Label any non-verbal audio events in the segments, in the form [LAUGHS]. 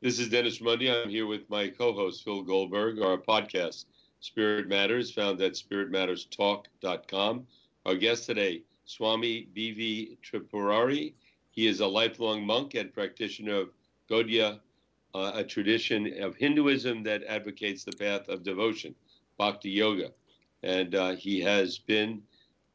This is Dennis Mundy. I'm here with my co host, Phil Goldberg. Our podcast, Spirit Matters, found at spiritmatterstalk.com. Our guest today, Swami B.V. Tripurari. He is a lifelong monk and practitioner of Gaudiya, uh, a tradition of Hinduism that advocates the path of devotion, bhakti yoga. And uh, he has been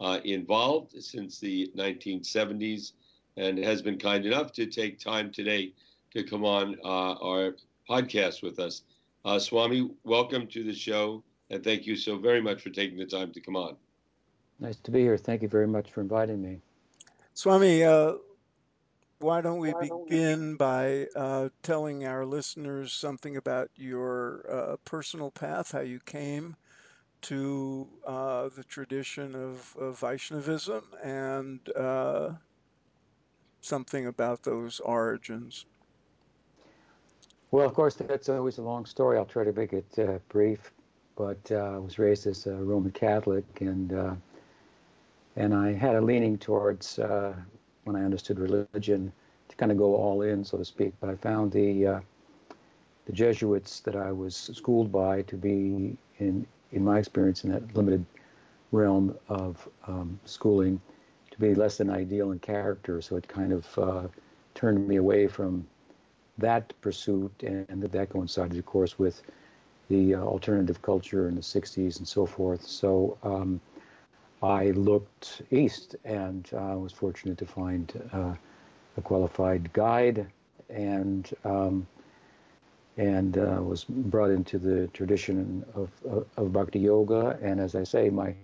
uh, involved since the 1970s and has been kind enough to take time today to come on uh, our podcast with us. Uh, Swami, welcome to the show, and thank you so very much for taking the time to come on. Nice to be here. Thank you very much for inviting me. Swami, uh, why don't we begin by uh, telling our listeners something about your uh, personal path, how you came to uh, the tradition of, of Vaishnavism, and uh, something about those origins? Well, of course, that's always a long story. I'll try to make it uh, brief. But uh, I was raised as a Roman Catholic, and uh, and I had a leaning towards uh, when I understood religion to kind of go all in, so to speak. But I found the uh, the Jesuits that I was schooled by to be in in my experience in that limited realm of um, schooling to be less than ideal in character. So it kind of uh, turned me away from that pursuit, and that coincided, of course, with the uh, alternative culture in the 60s and so forth. So um, I looked east and uh, was fortunate to find uh, a qualified guide and um, and uh, was brought into the tradition of, of, of, bhakti yoga. And as I say, my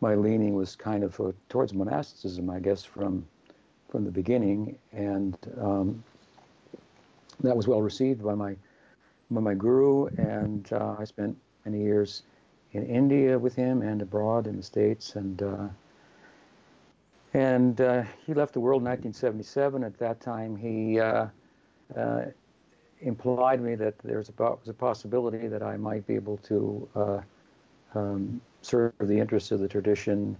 my leaning was kind of uh, towards monasticism, I guess, from from the beginning. And um, that was well received by my by my guru, and uh, I spent many years in India with him and abroad in the states, and uh, and uh, he left the world in 1977. At that time, he uh, uh, implied me that there was a, was a possibility that I might be able to uh, um, serve the interests of the tradition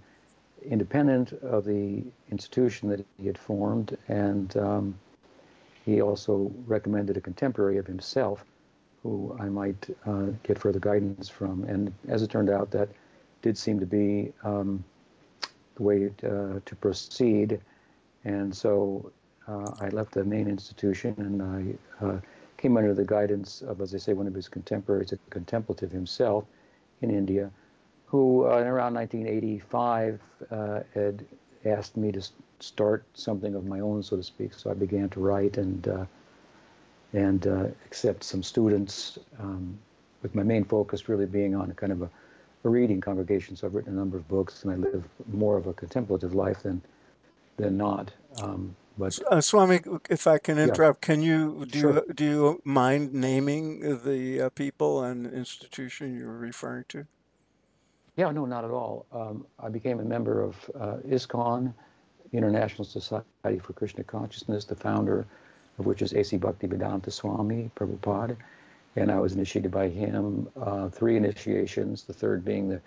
independent of the institution that he had formed, and um, he also recommended a contemporary of himself who I might uh, get further guidance from. And as it turned out, that did seem to be um, the way uh, to proceed. And so uh, I left the main institution and I uh, came under the guidance of, as I say, one of his contemporaries, a contemplative himself in India, who uh, in around 1985 uh, had asked me to start something of my own, so to speak. So I began to write and uh, and uh, accept some students, um, with my main focus really being on a kind of a, a, reading congregation. So I've written a number of books, and I live more of a contemplative life than than not. Um, but uh, Swami, if I can interrupt, can you do sure. you, do you mind naming the uh, people and institution you're referring to? Yeah, no, not at all. Um, I became a member of uh, ISKCON, International Society for Krishna Consciousness, the founder of which is A.C. Bhaktivedanta Swami Prabhupada. And I was initiated by him, uh, three initiations, the third being the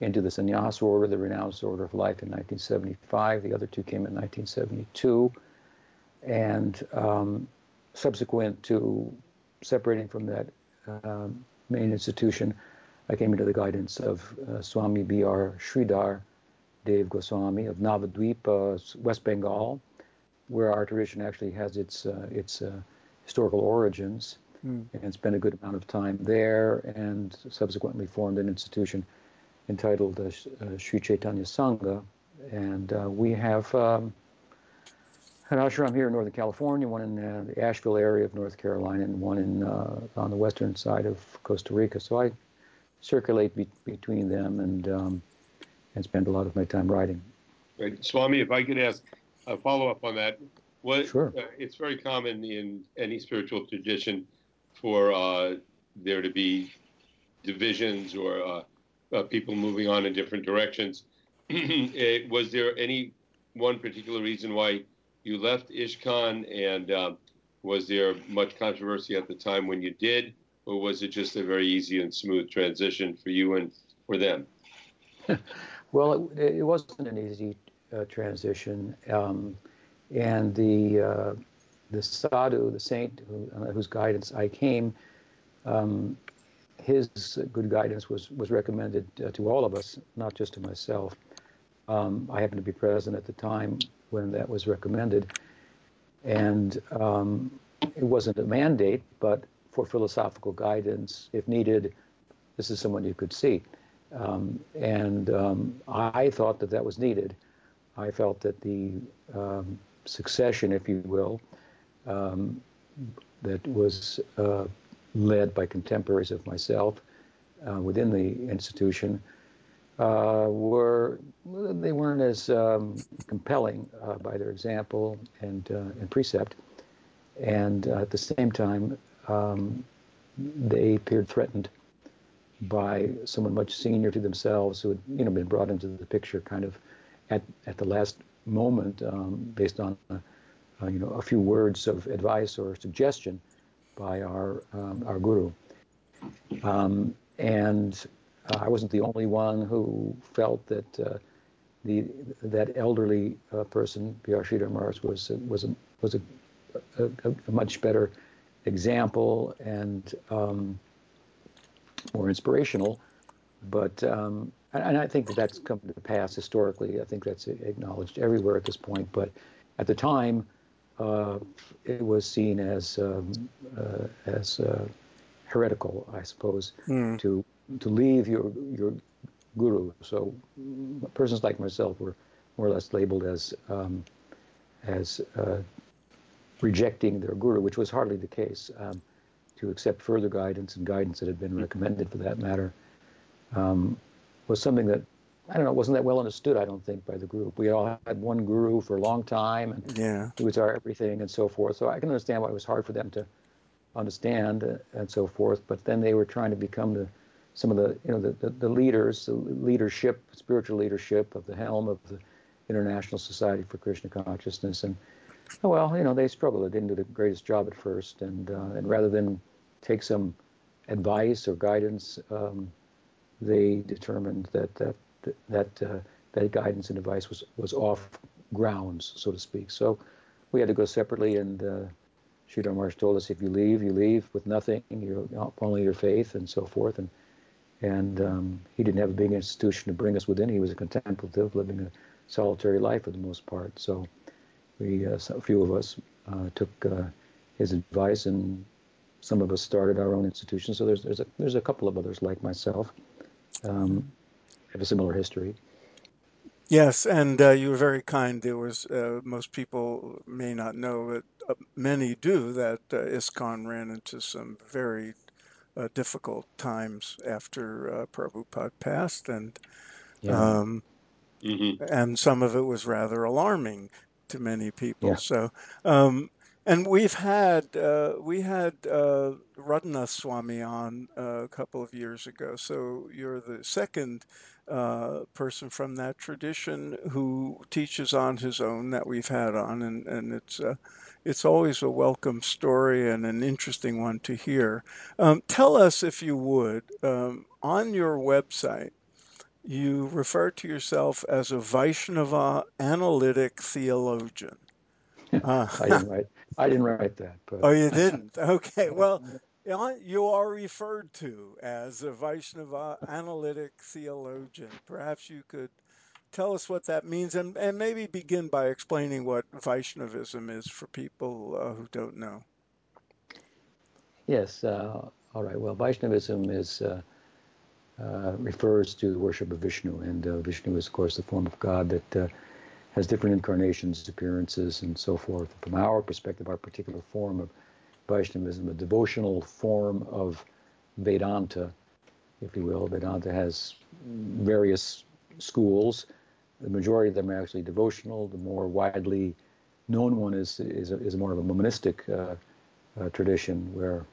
into the sannyas order, the renounced order of life in 1975. The other two came in 1972. And um, subsequent to separating from that uh, main institution, I came into the guidance of uh, Swami B.R. Sridhar Dev Goswami of Navadvipa, West Bengal, where our tradition actually has its uh, its uh, historical origins, mm. and spent a good amount of time there, and subsequently formed an institution entitled uh, uh Sri Chaitanya Sangha, and uh, we have. Um, an ashram here in Northern California, one in uh, the Asheville area of North Carolina, and one in on the western side of Costa Rica. So I circulate be- between them and um, and spend a lot of my time writing. Right. Swami, if I could ask, a follow up on that. What, sure. Uh, it's very common in any spiritual tradition for uh, there to be divisions or uh, uh people moving on in different directions. [CLEARS THROAT] Eh, was there any one particular reason why you left ISKCON, and um, was there much controversy at the time when you did, or was it just a very easy and smooth transition for you and for them? [LAUGHS] well, it, it wasn't an easy uh, transition. Um, and the uh, the sadhu, the saint who, uh, whose guidance I came, um, his good guidance was was recommended uh, to all of us, not just to myself. Um, I happened to be present at the time when that was recommended, and um, it wasn't a mandate, but for philosophical guidance, if needed, this is someone you could see. Um, and um, I thought that that was needed. I felt that the um, succession, if you will, um, that was uh, led by contemporaries of myself uh, within the institution uh, were they weren't as um, compelling uh, by their example and uh, and precept, and uh, at the same time um, they appeared threatened by someone much senior to themselves who had you know been brought into the picture kind of at at the last moment um, based on uh, you know a few words of advice or suggestion by our um, our guru. Um, and uh, I wasn't the only one who felt that uh, the that elderly uh, person. Sridhar Maharaj, was was a, was a, a, a much better example and more inspirational. But um, and I think that that's come to pass historically. I think that's acknowledged everywhere at this point. But at the time, uh, it was seen as um, uh, as uh, heretical, I suppose, mm. to to leave your your guru. So persons like myself were more or less labeled as um, as uh, rejecting their guru, which was hardly the case. Um, to accept further guidance and guidance that had been recommended, for that matter, um, was something that I don't know, wasn't that well understood, I don't think, by the group. We all had one guru for a long time, and yeah. he was our everything and so forth. So I can understand why it was hard for them to understand uh, and so forth. But then they were trying to become the some of the you know the, the, the, leaders, the leadership, spiritual leadership of the helm of the International Society for Krishna Consciousness, and oh, well, you know they struggled. They didn't do the greatest job at first, and uh, and rather than take some advice or guidance, um, they determined that that that uh, that guidance and advice was was off grounds, so to speak. So we had to go separately, and uh, Sridhar Maharaj told us, if you leave, you leave with nothing. You only your faith and so forth, and and um, he didn't have a big institution to bring us within. He was a contemplative, living a solitary life for the most part. So we, uh, a few of us, uh, took uh, his advice, and some of us started our own institution. So there's there's a there's a couple of others like myself, um, have a similar history. Yes, and uh, you were very kind. There was uh, most people may not know, but uh, many do that uh, ISKCON ran into some very uh, difficult times after uh, Prabhupada passed, and yeah. um, mm-hmm. and some of it was rather alarming to many people. Yeah. So, um, and we've had uh, we had uh, Radhanath Swami on uh, a couple of years ago. So you're the second uh, person from that tradition who teaches on his own that we've had on, and and it's uh, it's always a welcome story and an interesting one to hear. Um, tell us, if you would, um, on your website, you refer to yourself as a Vaishnava analytic theologian. Uh, [LAUGHS] I didn't write. I didn't write that. But. Oh, you [LAUGHS] didn't. Okay. Well, you are referred to as a Vaishnava analytic theologian. Perhaps you could tell us what that means and, and maybe begin by explaining what Vaishnavism is for people uh, who don't know. Yes. Uh, all right. Well, Vaishnavism is uh, uh refers to the worship of Vishnu, and uh, Vishnu is, of course, the form of God that uh, has different incarnations, appearances, and so forth. From our perspective, our particular form of Vaishnavism, a devotional form of Vedanta, if you will. Vedanta has various schools the majority of them are actually devotional. The more widely known one is is, is more of a monistic uh, uh, tradition where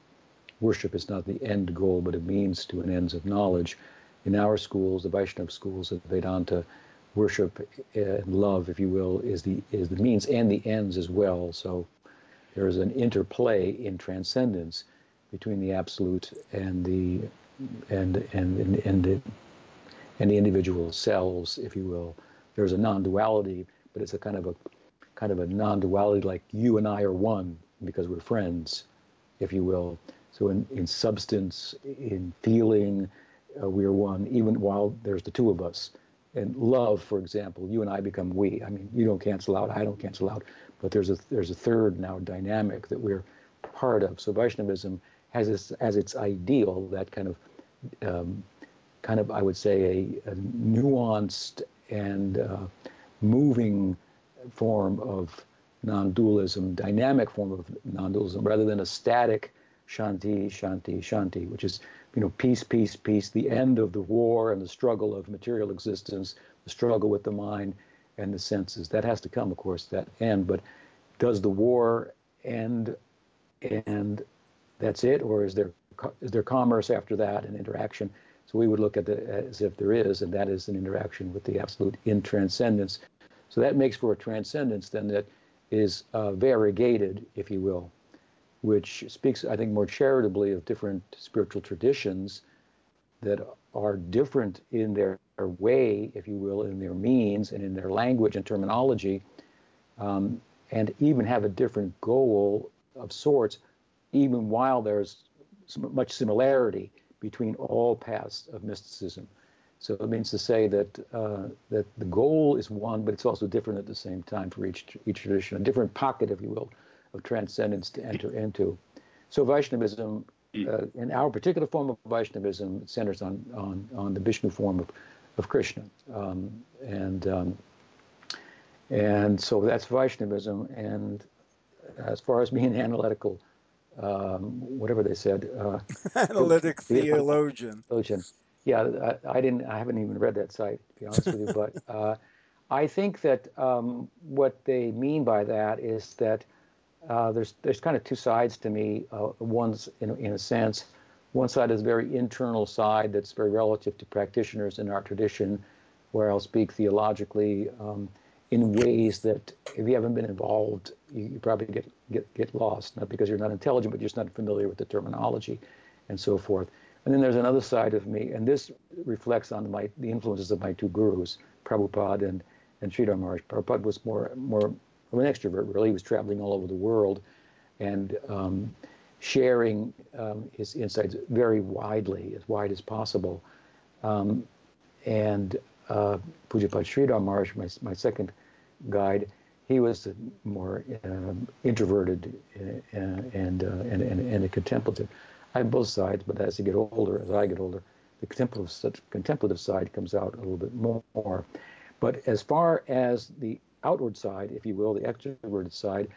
worship is not the end goal, but a means to an ends of knowledge. In our schools, the Vaishnava schools of Vedanta, worship and love, if you will, is the is the means and the ends as well. So there is an interplay in transcendence between the absolute and the and and and, and the, and the individual selves, if you will there's a non-duality, but it's a kind of a kind of a non-duality like you and I are one, because we're friends, if you will. So in, in substance, in feeling, uh, we are one, even while there's the two of us. And love, for example, you and I become we. I mean, you don't cancel out, I don't cancel out, but there's a there's a third now dynamic that we're part of. So Vaishnavism has this as its ideal that kind of um, kind of I would say a, a nuanced and uh, moving form of non-dualism, dynamic form of non-dualism, rather than a static shanti, shanti, shanti, which is you know peace, peace, peace, the end of the war and the struggle of material existence, the struggle with the mind and the senses. That has to come, of course, that end. But does the war end and that's it, or is there is there commerce after that and interaction? So we would look at it as if there is, and that is an interaction with the absolute in transcendence. So that makes for a transcendence then that is uh, variegated, if you will, which speaks, I think, more charitably of different spiritual traditions that are different in their, their way, if you will, in their means and in their language and terminology, um, and even have a different goal of sorts, even while there's much similarity between all paths of mysticism. So it means to say that uh, that the goal is one, but it's also different at the same time for each each tradition, a different pocket, if you will, of transcendence to enter into. So Vaishnavism, uh, in our particular form of Vaishnavism, centers on on, on the Vishnu form of, of Krishna, um, and um, and so that's Vaishnavism. And as far as being analytical, um, whatever they said, uh, [LAUGHS] analytic theologian. Theologian. Yeah, I, I, didn't. I haven't even read that site to be honest with you. [LAUGHS] But uh, I think that um, what they mean by that is that uh, there's there's kind of two sides to me. Uh, one's in in a sense, one side is a very internal side that's very relative to practitioners in our tradition, where I'll speak theologically. Um, in ways that if you haven't been involved, you, you, probably get, get, get lost, not because you're not intelligent, but you're just not familiar with the terminology and so forth. And then there's another side of me, and this reflects on my, the influences of my two gurus, Prabhupada and, and Sridhar Maharaj. Prabhupada was more, more an extrovert, really. He was traveling all over the world and um, sharing um, his insights very widely, as wide as possible. Um, and uh, Pujapad Sridhar Maharaj, my, my second guide, he was more uh, introverted uh, and, uh, and, and, and a contemplative. I have both sides, but as you get older, as I get older, the contemplative, contemplative side comes out a little bit more. But as far as the outward side, if you will, the extroverted side,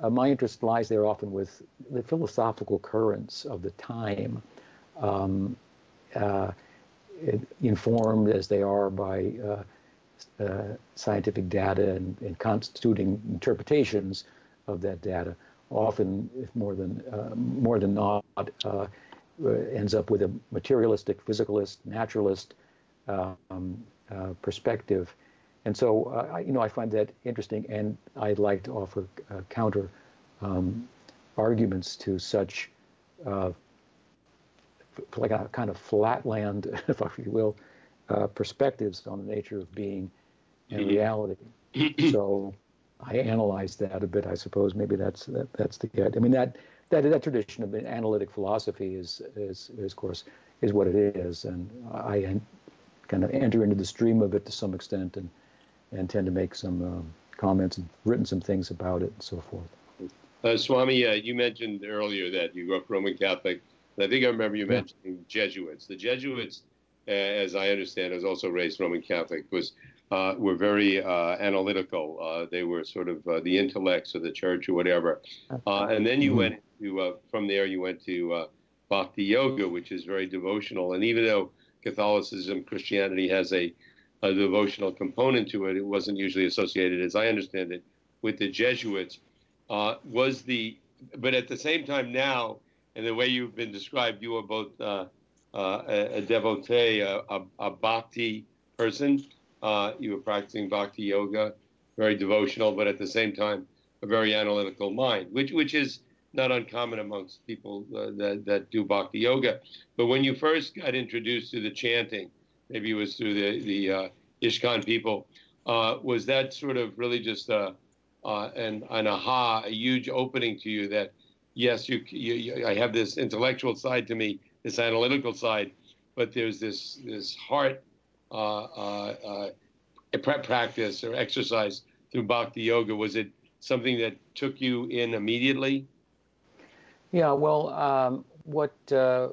uh, my interest lies there often with the philosophical currents of the time. Um, uh, informed as they are by uh, uh, scientific data and, and, constituting interpretations of that data, often, if more than uh, more than not, uh, ends up with a materialistic, physicalist, naturalist um, perspective. And so, uh, you know, I find that interesting, and I'd like to offer counter um, arguments to such like a kind of flatland, [LAUGHS] if you will, uh, perspectives on the nature of being and mm-hmm. reality. [CLEARS THROAT] so I analyzed that a bit. I suppose maybe that's that, that's the get. I mean that that that tradition of analytic philosophy is, is is of course is what it is, and I kind of enter into the stream of it to some extent, and and tend to make some um, comments and written some things about it and so forth. Uh, Swami, uh, you mentioned earlier that you grew up Roman Catholic. I think I remember you mentioning Jesuits. The Jesuits, as I understand, was also raised Roman Catholic, was uh, were very uh, analytical. Uh, they were sort of uh, the intellects of the church or whatever. Uh, and then you mm-hmm. went to uh, from there you went to Bhakti Yoga, which is very devotional. And even though Catholicism, Christianity has a, a devotional component to it, it wasn't usually associated, as I understand it, with the Jesuits. was the but at the same time now and the way you've been described, you are both uh, uh, a, a, devotee, a, a, a bhakti person. Uh, you were practicing bhakti yoga, very devotional, but at the same time, a very analytical mind, which which is not uncommon amongst people uh, that that do bhakti yoga. But when you first got introduced to the chanting, maybe it was through the the uh, ISKCON people, uh, was that sort of really just a uh, and an aha, a huge opening to you that yes, you, you, you, I have this intellectual side to me, this analytical side, but there's this this heart uh, uh, uh practice or exercise through bhakti yoga. Was it something that took you in immediately? Yeah, well, um, what uh,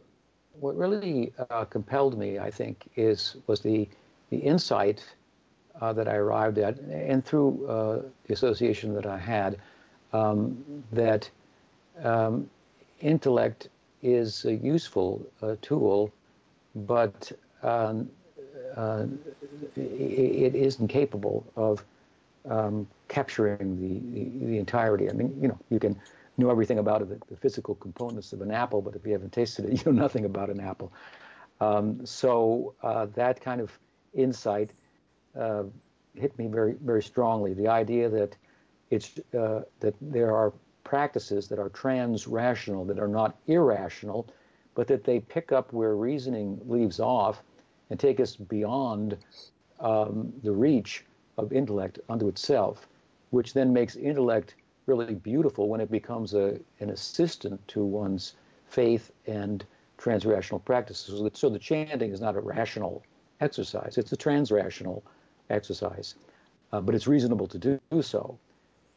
what really uh, compelled me, I think, is was the the insight uh, that I arrived at, and through uh, the association that I had, um, that um, intellect is a useful uh, tool, but um, uh, it, isn't capable of um, capturing the, the, the entirety. I mean, you know, you can know everything about it, the, physical components of an apple, but if you haven't tasted it, [LAUGHS] you know nothing about an apple. Um, so uh, that kind of insight uh, hit me very, very strongly. The idea that it's uh, that there are practices that are trans-rational, that are not irrational, but that they pick up where reasoning leaves off and take us beyond um, the reach of intellect unto itself, which then makes intellect really beautiful when it becomes a, an assistant to one's faith and transrational practices. So, the chanting is not a rational exercise; it's a transrational exercise, uh, but it's reasonable to do, do so.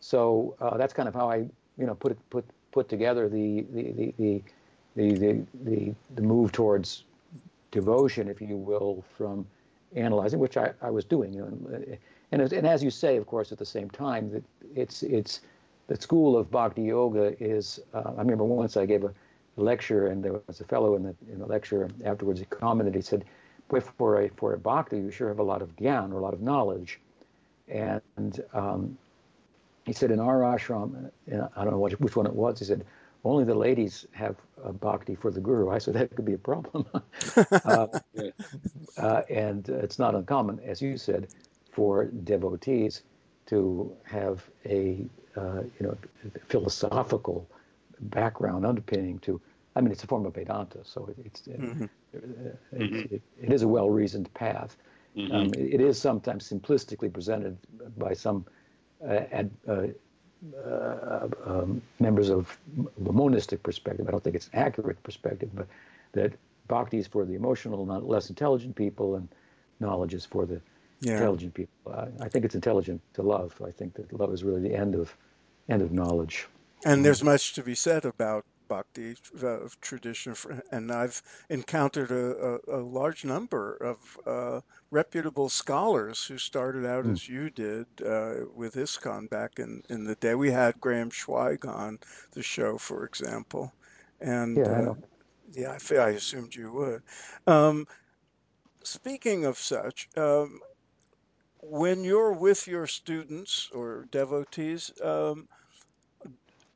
So uh, that's kind of how I, you know, put it, put put together the the the the the, the, the, move towards devotion, if you will, from analyzing, which I, I was doing. And, and, and as you say, of course, at the same time, that it's it's the school of Bhakti Yoga is. Uh, I remember once I gave a lecture, and there was a fellow in the in the lecture afterwards. He commented. He said, "Boy, for a for a Bhakti, you sure have a lot of gyan or a lot of knowledge." And um, he said, in our ashram, I don't know which, which one it was. He said, only the ladies have a bhakti for the guru. I said that could be a problem. [LAUGHS] uh, [LAUGHS] uh, and it's not uncommon, as you said, for devotees to have a uh, you know philosophical background underpinning to. I mean, it's a form of Vedanta, so it, it's, mm-hmm. it, it, it is a well-reasoned path. Mm-hmm. Um, it is sometimes simplistically presented by some uh, ad, uh, uh, um, members of the monistic perspective. I don't think it's an accurate perspective, but that bhakti is for the emotional, not less intelligent people, and knowledge is for the yeah. intelligent people. I, I, think it's intelligent to love. I think that love is really the end of end of knowledge. And there's much to be said about bhakti uh, tradition, and I've encountered a, a, a large number of uh, reputable scholars who started out mm. as you did uh, with ISKCON back in, in the day. We had Graham Schweig on the show, for example, and yeah, I, uh, yeah, I, I, assumed you would. Um, speaking of such, um, when you're with your students or devotees, um,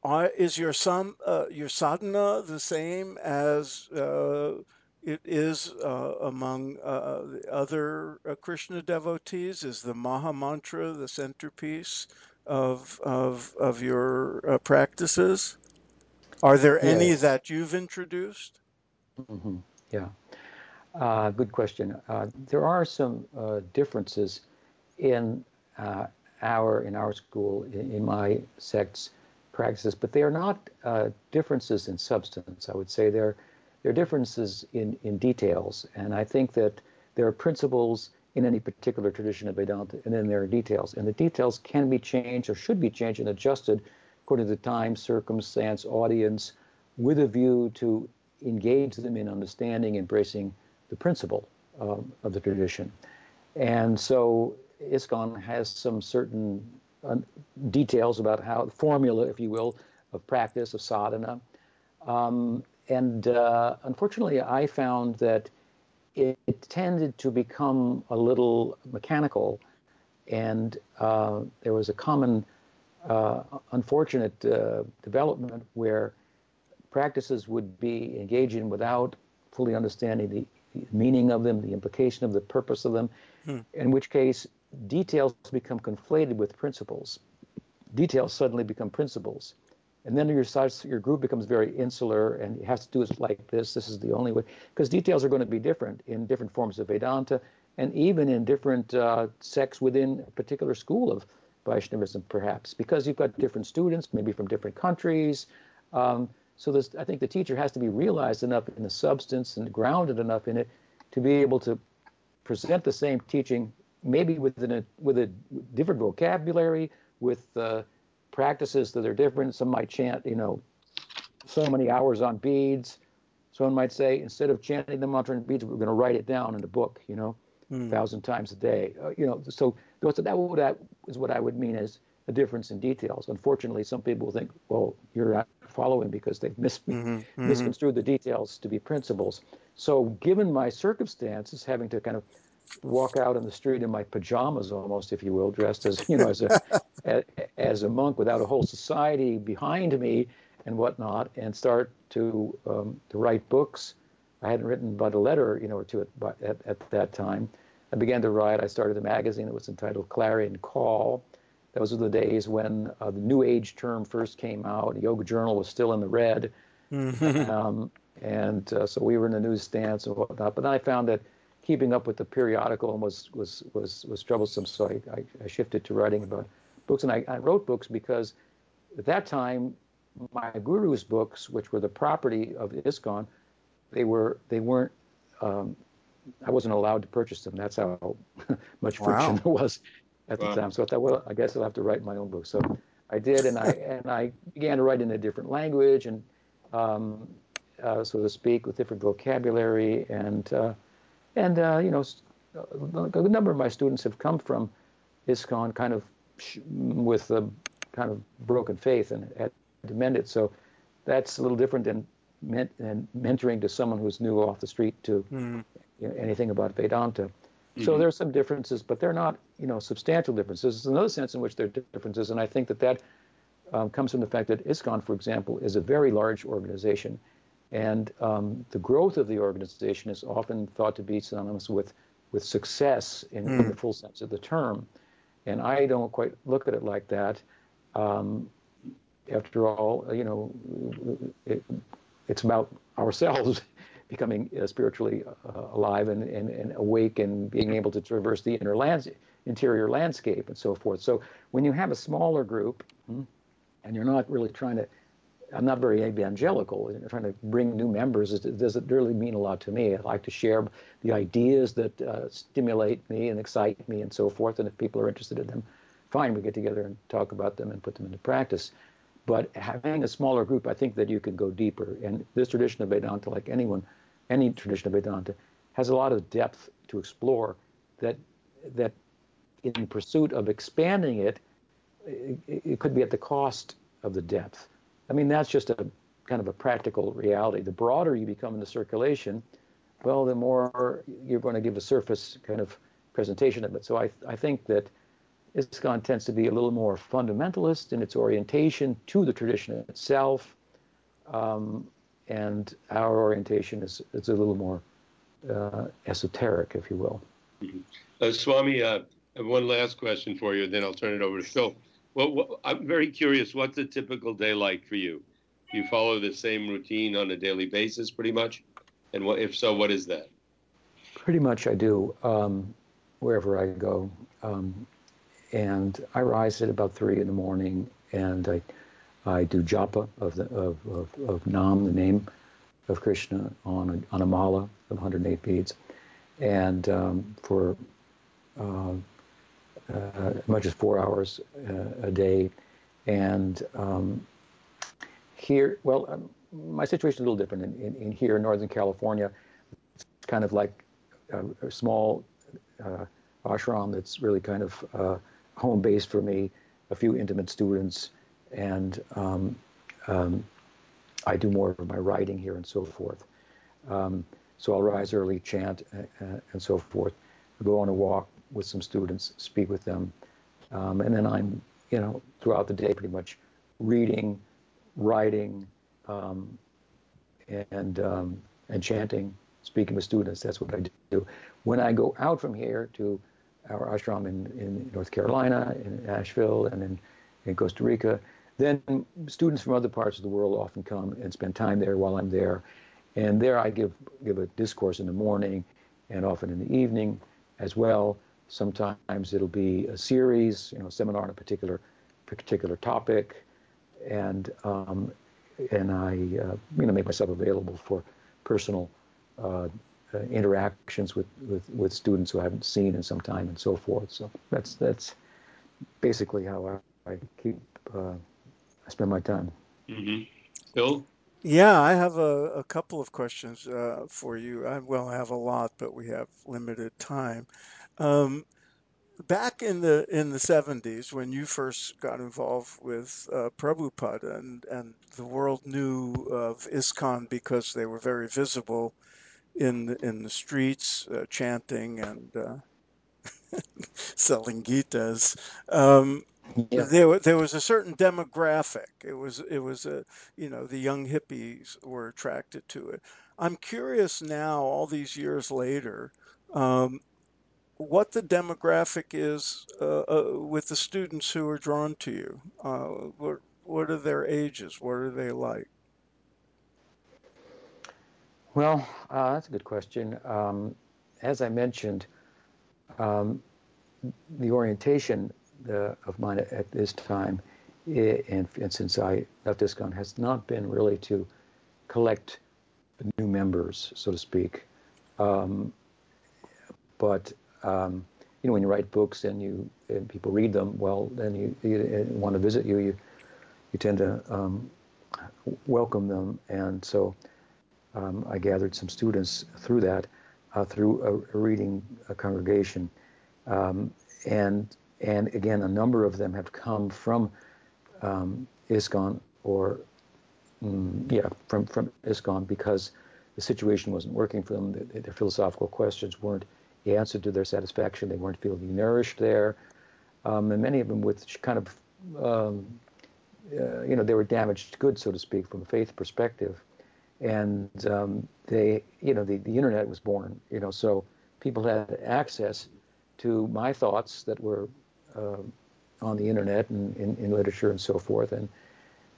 are, is your sam, uh, your sadhana the same as uh, it is uh, among uh, other uh, Krishna devotees? Is the Maha Mantra the centerpiece of of of your uh, practices? Are there yes. any that you've introduced? Mm-hmm. Yeah, good question. there are some differences in our in our school in, in my sects practices, but they are not uh, differences in substance. I would say they're they're differences in in details, and I think that there are principles in any particular tradition of Vedanta, and then there are details, and the details can be changed or should be changed and adjusted according to the time, circumstance, audience, with a view to engage them in understanding, embracing the principle um, of the tradition. And so ISKCON has some certain uh, details about how the formula, if you will, of practice of sadhana. Um, and uh, unfortunately, I found that it, it, tended to become a little mechanical, and uh, there was a common uh, unfortunate uh, development where practices would be engaged in without fully understanding the meaning of them, the implication of the purpose of them, hmm. in which case details become conflated with principles. Details suddenly become principles. And then your size, your group becomes very insular and it has to do it like this. This is the only way. Because details are going to be different in different forms of Vedanta and even in different uh, sects within a particular school of Vaishnavism, perhaps, because you've got different students, maybe from different countries. Um, so this, I think the teacher has to be realized enough in the substance and grounded enough in it to be able to present the same teaching, maybe with a with a different vocabulary, with uh, practices that are different. Some might chant, you know, so many hours on beads. Someone might say, instead of chanting the mantra on beads, we're going to write it down in a book, you know, mm. a thousand times a day. Uh, you know, so that, that is what I would mean as a difference in details. Unfortunately, some people think, well, you're not following because they've mis- mm-hmm, mm-hmm. misconstrued the details to be principles. So, given my circumstances, having to kind of walk out on the street in my pajamas, almost, if you will, dressed as you know as [LAUGHS] a as a monk without a whole society behind me and whatnot, and start to um, to write books. I hadn't written but a letter, you know, or two at, at, at that time. I began to write. I started a magazine that was entitled Clarion Call. Those were the days when uh, the New Age term first came out. Yoga Journal was still in the red. Mm-hmm. [LAUGHS] Um, and uh, so we were in the newsstands and whatnot. But then I found that keeping up with the periodical was was was was troublesome. So I, I, I shifted to writing about books, and I, I, wrote books because at that time my guru's books, which were the property of ISKCON, they were they weren't. Um, I wasn't allowed to purchase them. That's how [LAUGHS] much friction wow. there was at the wow. time. So I thought, well, I guess I'll have to write my own book. So I did, and I and I began to write in a different language and, um, uh, so to speak, with different vocabulary, and uh, and uh, you know, a number of my students have come from ISKCON kind of with a kind of broken faith and had to mend it. So that's a little different than, than mentoring to someone who's new off the street to mm. you know, anything about Vedanta. Mm-hmm. So there are some differences, but they're not, you know, substantial differences. There's another sense in which there are differences, and I think that that um, comes from the fact that ISKCON, for example, is a very large organization, and um, the growth of the organization is often thought to be synonymous with with success in, in the hmm. full sense of the term. And I don't quite look at it like that. Um, after all, you know, it, it's about ourselves [LAUGHS] becoming uh, spiritually uh, alive and, and, and, awake and being able to traverse the inner lands, interior landscape and so forth. So when you have a smaller group hmm, and you're not really trying to, I'm not very evangelical, you're trying to bring new members, it doesn't really mean a lot to me. I like to share the ideas that uh, stimulate me and excite me and so forth. And if people are interested in them, fine, we get together and talk about them and put them into practice. But having a smaller group, I think that you can go deeper. And this tradition of Vedanta, like anyone, any tradition of Vedanta, has a lot of depth to explore. That that in pursuit of expanding it, it, it could be at the cost of the depth. I mean, that's just a kind of a practical reality. The broader you become in the circulation, well, the more you're going to give a surface kind of presentation of it. So I, I think that ISKCON tends to be a little more fundamentalist in its orientation to the tradition itself, um, and our orientation is, is a little more uh, esoteric, if you will. Mm-hmm. Uh, Swami, uh, one last question for you, then I'll turn it over to Phil. Well, I'm very curious. What's a typical day like for you? Do you follow the same routine on a daily basis, pretty much? And what, if so, what is that? Pretty much, I do. Um, wherever I go, um, and I rise at about three in the morning, and I I do japa of the of, of, of Nam, the name of Krishna, on a, on a mala of 108 beads, and um, for uh, as much as four hours uh, a day, and um, here, well, um, my situation is a little different in, in, in, here in Northern California. It's kind of like a, a small uh, ashram that's really kind of uh, home base for me, a few intimate students, and um, um, I do more of my writing here and so forth. Um, so I'll rise early, chant, uh, uh, and so forth. I go on a walk with some students, speak with them, um, and then I'm, you know, throughout the day pretty much reading, writing, um, and um, and chanting, speaking with students. That's what I do. When I go out from here to our ashram in, in North Carolina, in Asheville, and in, in Costa Rica. Then students from other parts of the world often come and spend time there while I'm there. And there I give, give a discourse in the morning and often in the evening as well. Sometimes it'll be a series, you know, a seminar on a particular particular topic, and um, and I uh, you know make myself available for personal uh, uh, interactions with, with, with students who I haven't seen in some time and so forth. So that's that's basically how I, I keep uh, I spend my time. Mm-hmm. Phil. Yeah, I have a, a couple of questions uh, for you. I, well, I have a lot, but we have limited time. Um, back in the in the 70s, when you first got involved with uh, Prabhupada, and and the world knew of ISKCON because they were very visible in the, in the streets, uh, chanting and uh, [LAUGHS] selling Gitas. Um, Yeah. there, there was a certain demographic. It was, it was a, you know, the young hippies were attracted to it. I'm curious now, all these years later, um, what the demographic is uh, uh, with the students who are drawn to you. Uh, what, what are their ages? What are they like? Well, uh, that's a good question. Um, as I mentioned, um, the orientation of mine at this time, and, and, since I left this ISKCON, has not been really to collect new members, so to speak. Um, but um, you know, when you write books and you and people read them, well, then you, you want to visit you, you you tend to um, welcome them, and so um, I gathered some students through that, uh, through a, a, reading a congregation, um, and and again, a number of them have come from um, ISKCON or mm, yeah, from from ISKCON because the situation wasn't working for them. Their, their philosophical questions weren't answered to their satisfaction. They weren't feeling nourished there, um, and many of them with kind of um, uh, you know they were damaged goods, so to speak, from a faith perspective and um, they, you know, the, the internet was born, you know, so people had access to my thoughts that were uh, on the internet and in, in, literature and so forth, and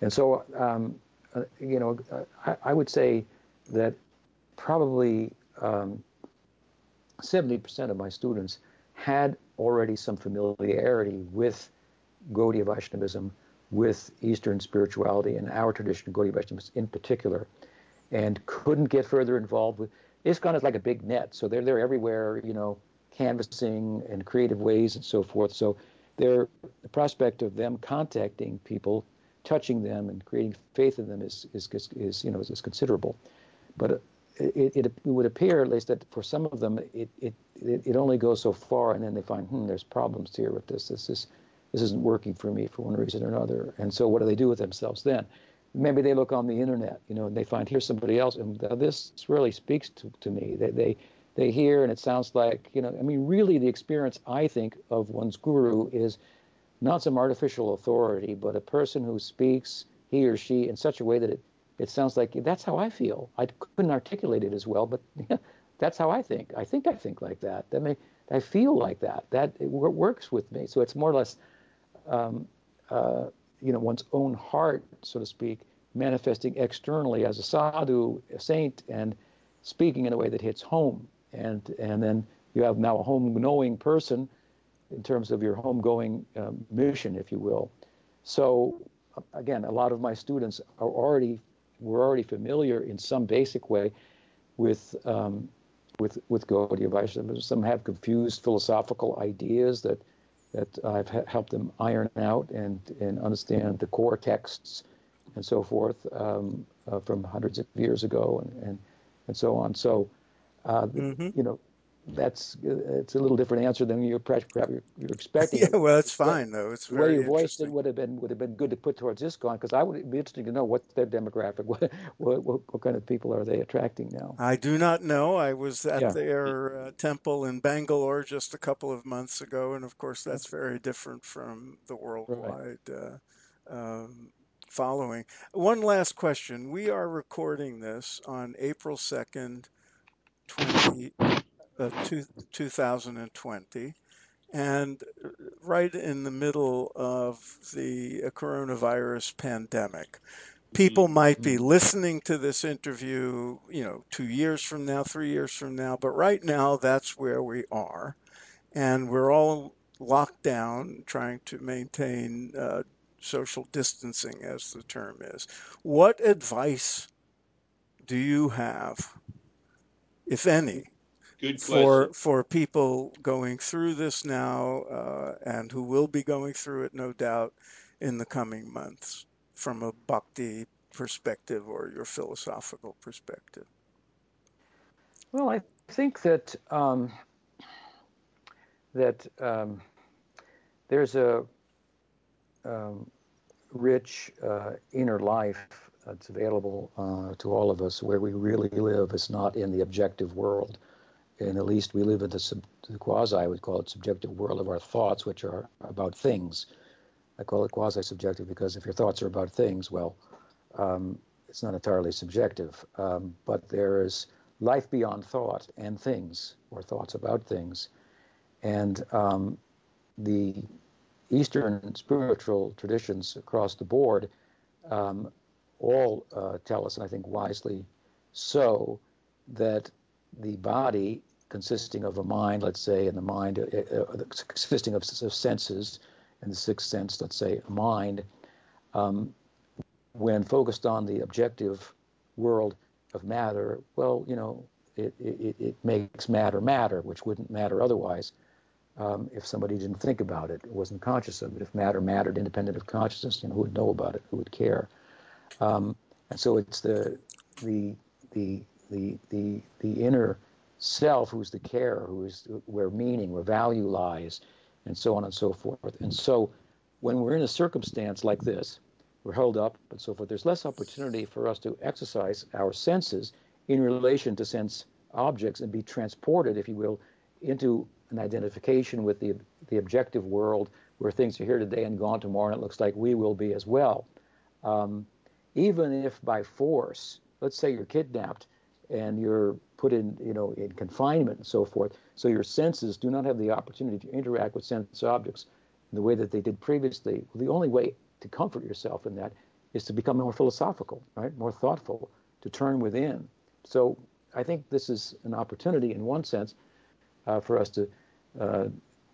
and so um, uh, you know, I, I, would say that probably um, 70% of my students had already some familiarity with Gaudiya Vaishnavism, with Eastern spirituality and our tradition of Gaudiya Vaishnavism in particular and couldn't get further involved with. ISKCON is like a big net, so they're they're everywhere, you know, canvassing and creative ways and so forth. So, the prospect of them contacting people, touching them, and creating faith in them is is is, is you know is, is considerable. But it, it, it, would appear, at least, that for some of them, it, it, it only goes so far, and then they find, hmm, there's problems here with this. This is this isn't working for me for one reason or another. And so, what do they do with themselves then? maybe they look on the internet, you know, and they find here's somebody else, and this really speaks to, to me. They, they they hear, and it sounds like, you know, I mean, really, the experience I think of one's guru is not some artificial authority, but a person who speaks he or she in such a way that it it sounds like that's how I feel. I couldn't articulate it as well, but [LAUGHS] that's how I think. I think I think like that. That may I feel like that. That it works with me. So it's more or less. Um, uh, you know one's own heart, so to speak, manifesting externally as a sadhu, a saint, and speaking in a way that hits home. And and then you have now a home knowing person in terms of your home going um, mission, if you will. So again, a lot of my students are already were already familiar in some basic way with um, with with Gaudiya Vaishnavism. Some have confused philosophical ideas that that I've helped them iron out and, and understand the core texts and so forth um, uh, from hundreds of years ago and, and, and so on. So, uh, mm-hmm. you know, that's it's a little different answer than you're you're, you're expecting. [LAUGHS] yeah, well, it's fine though. It's the way you voiced it would have been would have been good to put towards this ISKCON because I would be interested to know what their demographic. [LAUGHS] What, what, what kind of people are they attracting now? I do not know. I was at yeah. their uh, temple in Bangalore just a couple of months ago, and of course that's very different from the worldwide. Right. Uh, um, following. One last question. We are recording this on April 2nd, 20, uh, two, 2020. And uh, right in the middle of the uh, coronavirus pandemic, people mm-hmm. might be listening to this interview, you know, two years from now, three years from now, but right now that's where we are. and we're all locked down, trying to maintain uh, social distancing, as the term is. What advice do you have, if any, Good for for people going through this now uh, and who will be going through it, no doubt, in the coming months, from a bhakti perspective or your philosophical perspective? Well, I think that um, that um, there's a um, rich uh, inner life that's available uh, to all of us where we really live is not in the objective world. And at least we live in the, sub, the quasi, I would call it subjective world of our thoughts, which are about things. I call it quasi subjective because if your thoughts are about things, well, um, it's not entirely subjective. Um, but there is life beyond thought and things, or thoughts about things. And um, the Eastern spiritual traditions across the board um, all uh, tell us, and I think wisely so, that the body consisting of a mind, let's say, and the mind uh, uh, consisting of, of, senses, and the sixth sense, let's say, a mind, um, when focused on the objective world of matter, well, you know, it, it, it makes matter matter, which wouldn't matter otherwise um, if somebody didn't think about it, wasn't conscious of it. If matter mattered independent of consciousness, you know, who would know about it? Who would care? Um, and so it's the the the the the the inner self who's the care, who is where meaning, where value lies, and so on and so forth. And so when we're in a circumstance like this, we're held up and so forth. There's less opportunity for us to exercise our senses in relation to sense objects and be transported, if you will, into an identification with the, the objective world where things are here today and gone tomorrow, and it looks like we will be as well. Um, even if by force, let's say you're kidnapped and you're put in, you know, in confinement and so forth, so your senses do not have the opportunity to interact with sense objects in the way that they did previously. Well, the only way to comfort yourself in that is to become more philosophical, right, more thoughtful, to turn within. So I think this is an opportunity, in one sense, uh, for us to uh,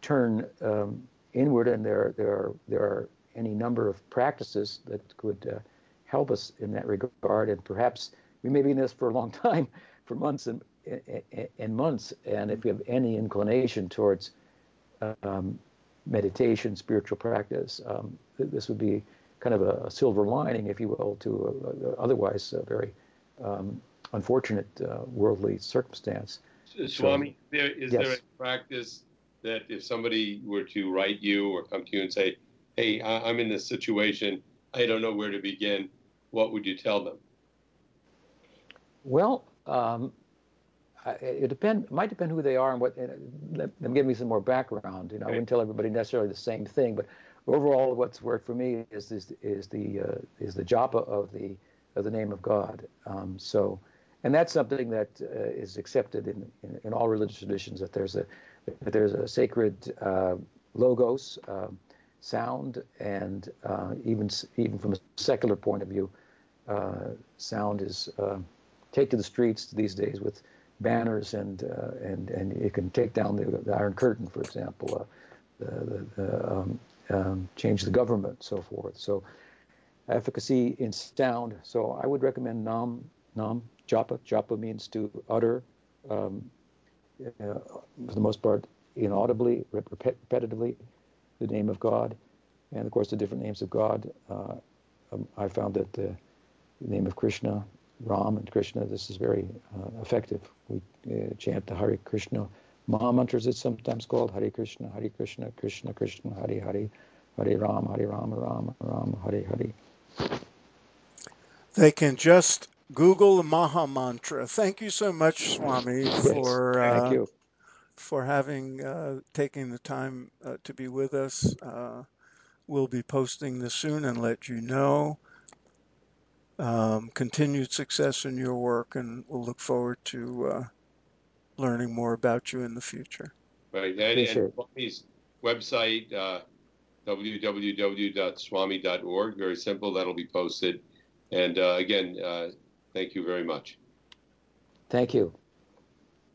turn um, inward, and there there are there are any number of practices that could uh, help us in that regard. And perhaps we may be in this for a long [LAUGHS] time, for months and and months. And if you have any inclination towards um, meditation, spiritual practice, um, this would be kind of a, silver lining, if you will, to a, a otherwise a very um, unfortunate uh, worldly circumstance. Swami, so, there, is yes. there a practice that if somebody were to write you or come to you and say, "Hey, I'm in this situation. I don't know where to begin," what would you tell them? Well, um, it depend might depend who they are and what. Let them give me some more background. You know, I wouldn't tell everybody necessarily the same thing, but overall, what's worked for me is is, is the uh, is the japa of the of the name of God. Um, so and that's something that uh, is accepted in, in, in, all religious traditions that there's a that there's a sacred uh, logos uh, sound and uh, even even from a secular point of view uh, sound is uh, take to the streets these days with banners and and and you can take down the, the Iron Curtain for example the, the, the um, um, change the government so forth so efficacy in sound so I would recommend Nam Nam Japa. Japa means to utter, um, uh, for the most part, inaudibly, repetitively, the name of God. And of course, the different names of God. Uh, um, I found that the name of Krishna, Ram, and Krishna, this is very uh, effective. We uh, chant the Hare Krishna Maha mantras, it's sometimes called Hare Krishna, Hare Krishna, Krishna Krishna, Hare Hare, Hare Ram, Hare Ram, Ram Ram, Hare Hare. They can just Google the Maha Mantra. Thank you so much, Swami, for yes, thank uh, you. for having uh, taking the time uh, to be with us. Uh, we'll be posting this soon and let you know. Um, continued success in your work, and we'll look forward to uh, learning more about you in the future. Right, and, and Swami's website uh, www.swami.org. Very simple. That'll be posted. And uh, again, uh, thank you very much. Thank you.